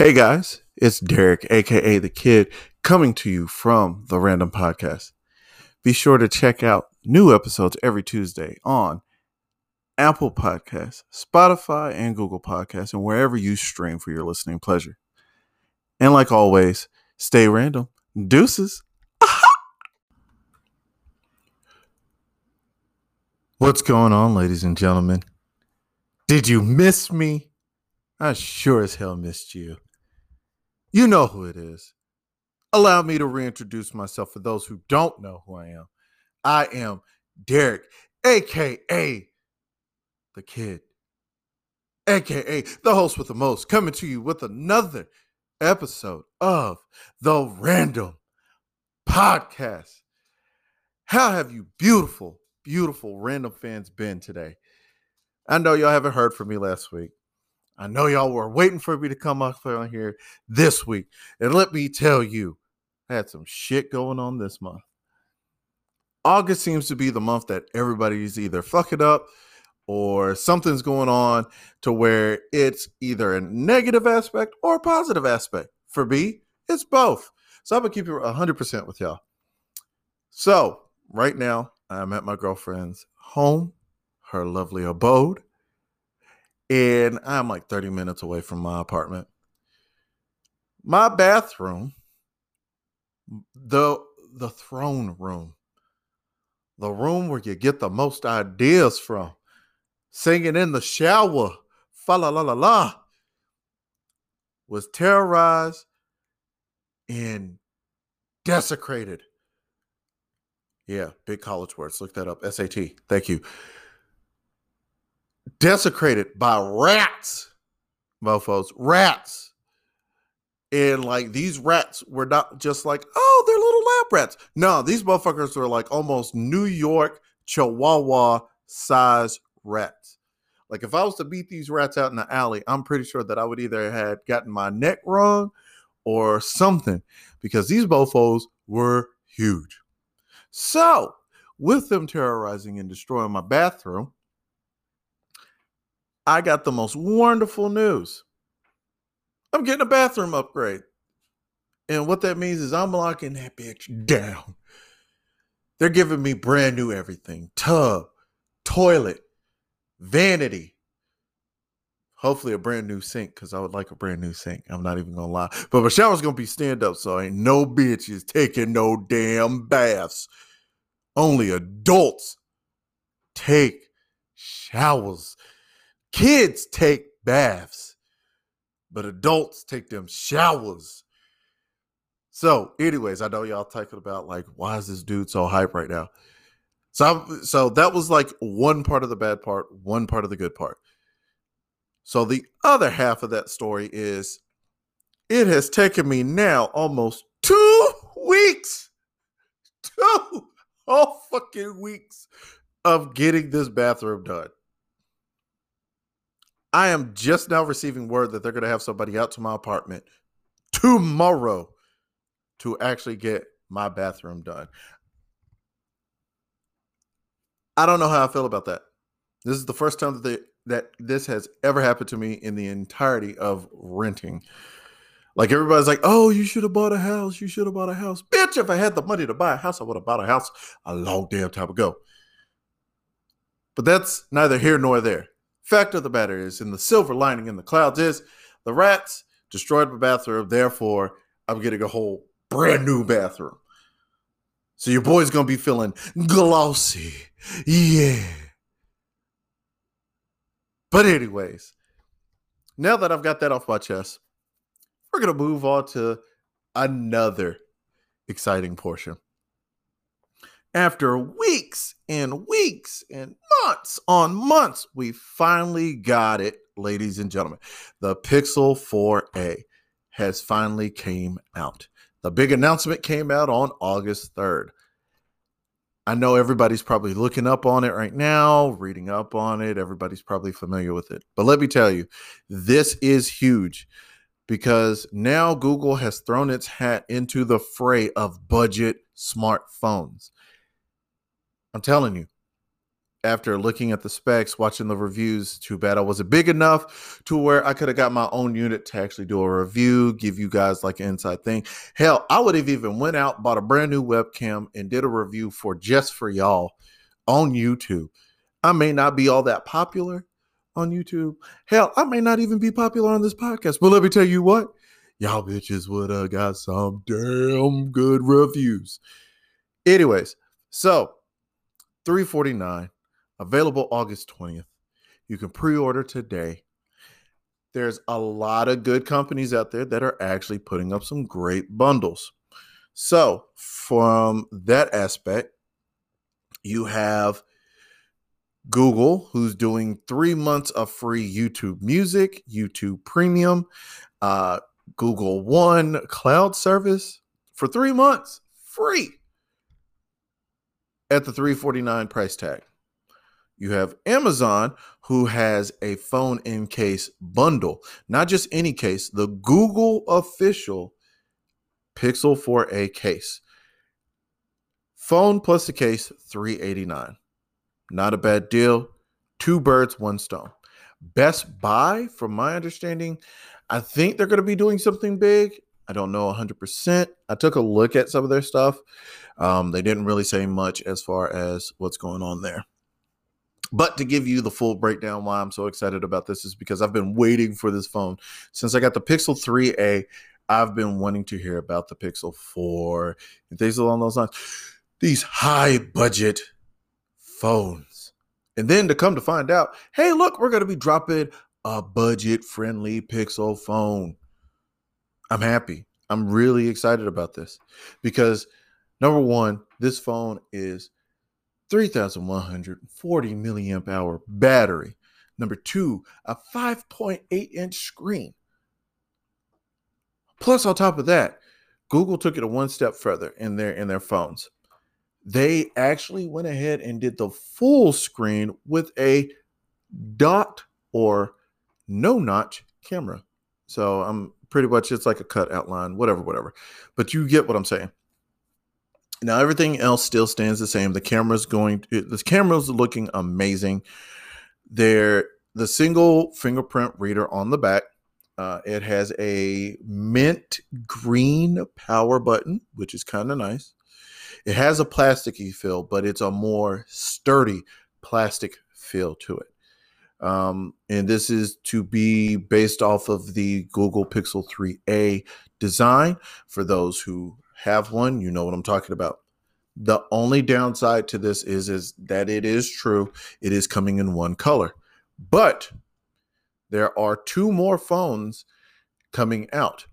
Hey guys, it's Derek, aka The Kid, coming to you from the Random Podcast. Be sure to check out new episodes every Tuesday on Apple Podcasts, Spotify, and Google Podcasts, and wherever you stream for your listening pleasure. And like always, stay random. Deuces. What's going on, ladies and gentlemen? Did you miss me? I sure as hell missed you. You know who it is. Allow me to reintroduce myself for those who don't know who I am. I am Derek, aka the kid, aka the host with the most, coming to you with another episode of the Random Podcast. How have you beautiful, beautiful random fans been today? I know y'all haven't heard from me last week. I know y'all were waiting for me to come up on here this week. And let me tell you, I had some shit going on this month. August seems to be the month that everybody's either fucking up or something's going on to where it's either a negative aspect or a positive aspect. For me, it's both. So I'm gonna keep it 100% with y'all. So right now, I'm at my girlfriend's home, her lovely abode, and I'm like 30 minutes away from my apartment. My bathroom, the the throne room, the room where you get the most ideas from singing in the shower, fa la la la la, was terrorized and desecrated. Yeah, big college words. Look that up. SAT. Thank you. Desecrated by rats, mofos. Rats. And like these rats were not just like, oh, they're little lab rats. No, these motherfuckers were like almost New York Chihuahua size rats. Like if I was to beat these rats out in the alley, I'm pretty sure that I would either had gotten my neck wrong or something because these bofos were huge. So, with them terrorizing and destroying my bathroom, I got the most wonderful news. I'm getting a bathroom upgrade. And what that means is I'm locking that bitch down. They're giving me brand new everything tub, toilet, vanity. Hopefully, a brand new sink because I would like a brand new sink. I'm not even gonna lie. But my shower's gonna be stand up, so ain't no bitches taking no damn baths. Only adults take showers. Kids take baths, but adults take them showers. So, anyways, I know y'all talking about like, why is this dude so hype right now? So, I'm, so that was like one part of the bad part, one part of the good part. So the other half of that story is, it has taken me now almost two weeks, two whole fucking weeks of getting this bathroom done. I am just now receiving word that they're going to have somebody out to my apartment tomorrow to actually get my bathroom done. I don't know how I feel about that. This is the first time that they, that this has ever happened to me in the entirety of renting. Like everybody's like, "Oh, you should have bought a house. You should have bought a house." Bitch, if I had the money to buy a house, I would have bought a house a long damn time ago. But that's neither here nor there. Fact of the matter is, in the silver lining in the clouds is the rats destroyed my bathroom. Therefore, I'm getting a whole brand new bathroom. So your boy's gonna be feeling glossy. Yeah. But, anyways, now that I've got that off my chest, we're to move on to another exciting portion. After weeks and weeks and months on months, we finally got it, ladies and gentlemen. The Pixel 4a has finally came out. The big announcement came out on August 3rd. I know everybody's probably looking up on it right now, reading up on it. Everybody's probably familiar with it. But let me tell you, this is huge because now Google has thrown its hat into the fray of budget smartphones. I'm telling you, after looking at the specs, watching the reviews, too bad I wasn't big enough to where I could have got my own unit to actually do a review, give you guys like an inside thing. Hell, I would have even went out, bought a brand new webcam, and did a review for just for y'all on YouTube. I may not be all that popular on YouTube. Hell, I may not even be popular on this podcast. But let me tell you what, y'all bitches would have got some damn good reviews. Anyways, so 349 available August 20th. You can pre order today. There's a lot of good companies out there that are actually putting up some great bundles. So, from that aspect, you have Google, who's doing three months of free YouTube Music, YouTube Premium, uh, Google One cloud service for three months free at the 349 price tag. You have Amazon, who has a phone in case bundle, not just any case, the Google official Pixel 4a case. Phone plus the case, 389. Not a bad deal. Two birds, one stone. Best Buy, from my understanding, I think they're going to be doing something big. I don't know 100%. I took a look at some of their stuff. Um, they didn't really say much as far as what's going on there. But to give you the full breakdown, why I'm so excited about this is because I've been waiting for this phone since I got the Pixel 3a. I've been wanting to hear about the Pixel 4 and things along those lines. These high budget phones. And then to come to find out, hey, look, we're going to be dropping a budget friendly Pixel phone. I'm happy. I'm really excited about this because number one, this phone is 3,140 milliamp hour battery. Number two, a 5.8 inch screen. Plus, on top of that, Google took it a one step further in their in their phones. They actually went ahead and did the full screen with a dot or no notch camera. So I'm pretty much it's like a cut outline, whatever, whatever. But you get what I'm saying. Now everything else still stands the same. The camera's going. The camera's looking amazing. There, the single fingerprint reader on the back. Uh, it has a mint green power button, which is kind of nice. It has a plasticky feel, but it's a more sturdy plastic feel to it. Um, and this is to be based off of the Google Pixel 3a design. For those who have one, you know what I'm talking about. The only downside to this is is that it is true it is coming in one color. But there are two more phones coming out.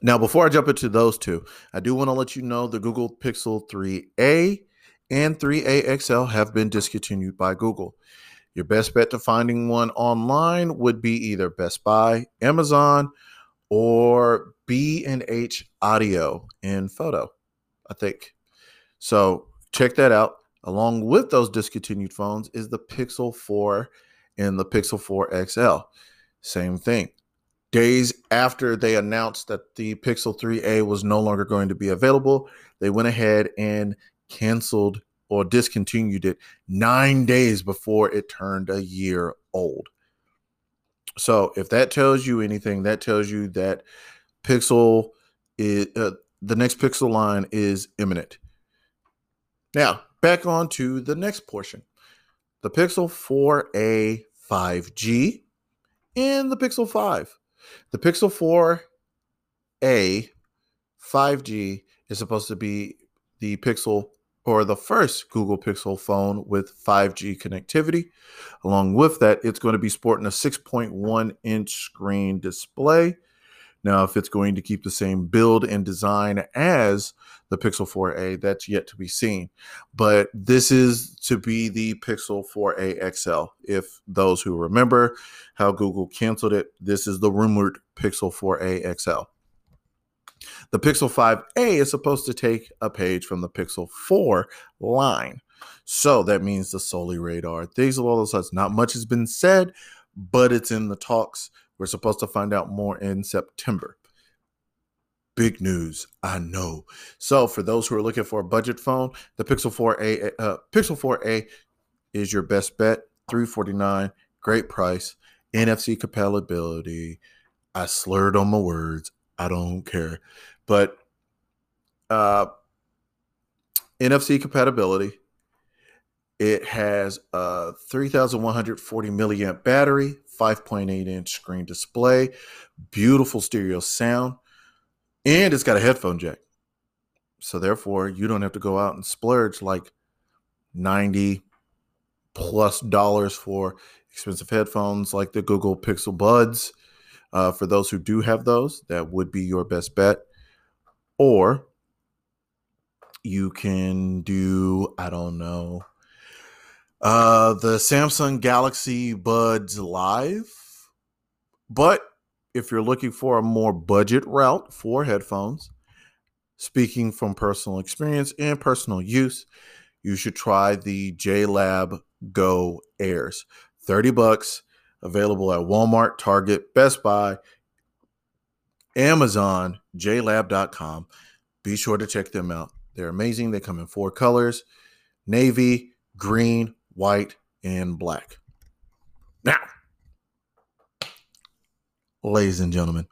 Now, before I jump into those two, I do want to let you know the Google Pixel 3a and 3a XL have been discontinued by Google. Your best bet to finding one online would be either Best Buy, Amazon, or B and H Audio in photo. I think. So check that out. Along with those discontinued phones is the Pixel 4 and the Pixel 4 XL. Same thing. Days after they announced that the Pixel 3a was no longer going to be available, they went ahead and canceled or discontinued it nine days before it turned a year old. So if that tells you anything, that tells you that Pixel is uh, the next Pixel line is imminent. Now, back on to the next portion. The Pixel 4a 5G and the Pixel 5. The Pixel 4a 5G is supposed to be the Pixel or the first Google Pixel phone with 5G connectivity. Along with that, it's going to be sporting a 6.1 inch screen display. Now, if it's going to keep the same build and design as the Pixel 4a, that's yet to be seen. But this is to be the Pixel 4a XL. If those who remember how Google canceled it, this is the rumored Pixel 4a XL. The Pixel 5a is supposed to take a page from the Pixel 4 line. So that means the Soli radar, things along those lines. Not much has been said, but it's in the talks. We're supposed to find out more in September. Big news, I know. So for those who are looking for a budget phone, the Pixel 4a, uh, Pixel 4a is your best bet. 349, great price, NFC compatibility. I slurred on my words. I don't care. But uh NFC compatibility. It has a 3140 milliamp battery, 5.8 inch screen display, beautiful stereo sound, and it's got a headphone jack. So therefore, you don't have to go out and splurge like 90 plus dollars for expensive headphones like the Google Pixel Buds. Uh, for those who do have those, that would be your best bet. Or you can do, I don't know, uh, the Samsung Galaxy Buds Live. But if you're looking for a more budget route for headphones, speaking from personal experience and personal use, you should try the JLab Go Airs. 30 bucks, available at Walmart, Target, Best Buy, Amazon, JLab.com. Be sure to check them out. They're amazing. They come in four colors navy, green, white, and black. Now, ladies and gentlemen,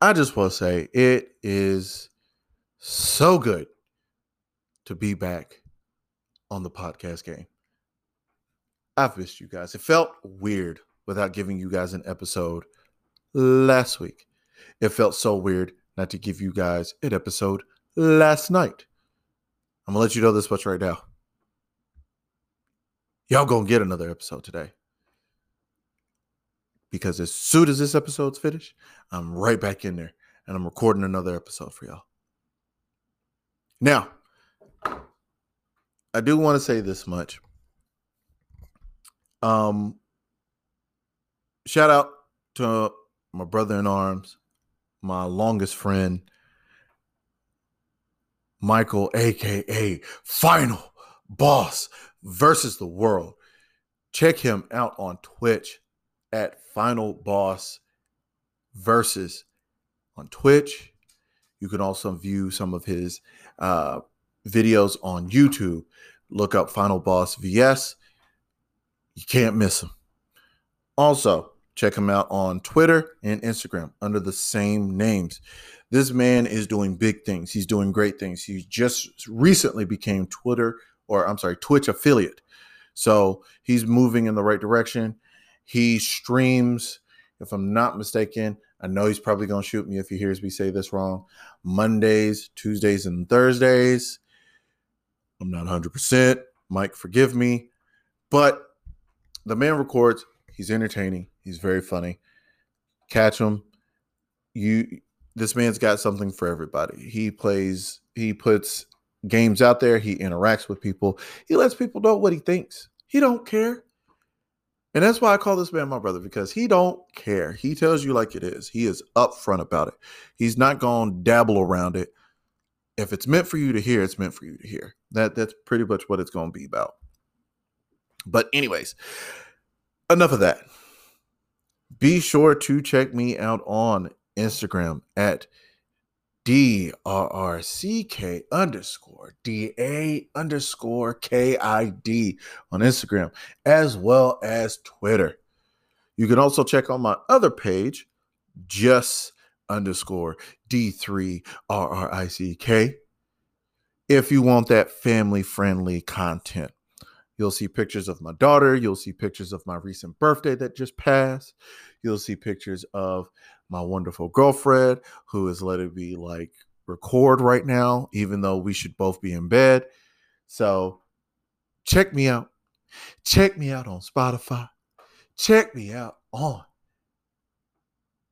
I just want to say it is so good to be back on the podcast game. I've missed you guys. It felt weird without giving you guys an episode last week. It felt so weird not to give you guys an episode last night. I'm gonna let you know this much right now. Y'all gonna get another episode today. Because as soon as this episode's finished, I'm right back in there and I'm recording another episode for y'all. Now, I do want to say this much. Um, shout out to my brother in arms, my longest friend, Michael, aka Final Boss versus the World. Check him out on Twitch at Final Boss versus on Twitch. You can also view some of his uh, videos on YouTube. Look up Final Boss VS. You can't miss him. Also, check him out on Twitter and Instagram under the same names. This man is doing big things. He's doing great things. He just recently became Twitter or I'm sorry, Twitch affiliate. So he's moving in the right direction. He streams, if I'm not mistaken, I know he's probably going to shoot me if he hears me say this wrong. Mondays, Tuesdays, and Thursdays. I'm not 100%. Mike, forgive me. But the man records. He's entertaining. He's very funny. Catch him. You this man's got something for everybody. He plays, he puts games out there, he interacts with people. He lets people know what he thinks. He don't care. And that's why I call this man my brother because he don't care. He tells you like it is. He is upfront about it. He's not going to dabble around it. If it's meant for you to hear, it's meant for you to hear. That that's pretty much what it's going to be about. But anyways, enough of that. Be sure to check me out on Instagram at D R R C K underscore D A underscore K I D on Instagram, as well as Twitter. You can also check on my other page, just underscore D3 R R I C K, if you want that family friendly content. You'll see pictures of my daughter. You'll see pictures of my recent birthday that just passed. You'll see pictures of my wonderful girlfriend who is letting me like record right now, even though we should both be in bed. So check me out. Check me out on Spotify. Check me out on,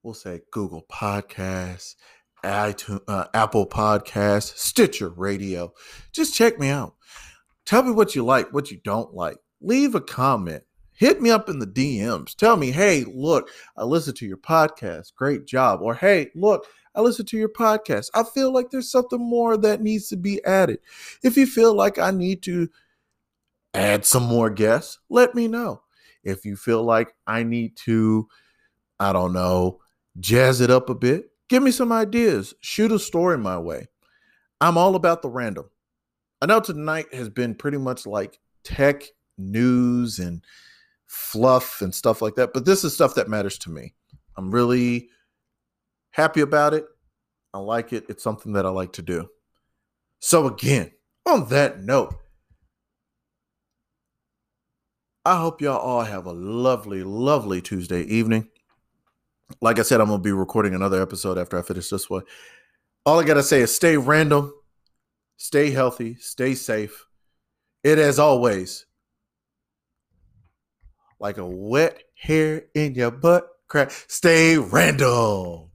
we'll say Google Podcasts, iTunes, uh, Apple Podcasts, Stitcher Radio. Just check me out. Tell me what you like, what you don't like. Leave a comment hit me up in the DMs. Tell me, hey, look, I listened to your podcast. Great job. Or hey, look, I listened to your podcast. I feel like there's something more that needs to be added. If you feel like I need to add some more guests, let me know. If you feel like I need to, I don't know, jazz it up a bit, give me some ideas. Shoot a story my way. I'm all about the random. I know tonight has been pretty much like tech news and fluff and stuff like that. But this is stuff that matters to me. I'm really happy about it. I like it. It's something that I like to do. So, again, on that note, I hope y'all all have a lovely, lovely Tuesday evening. Like I said, I'm going to be recording another episode after I finish this one. All I got to say is stay random, stay healthy, stay safe. It, as always, like a wet hair in your butt crack, stay random.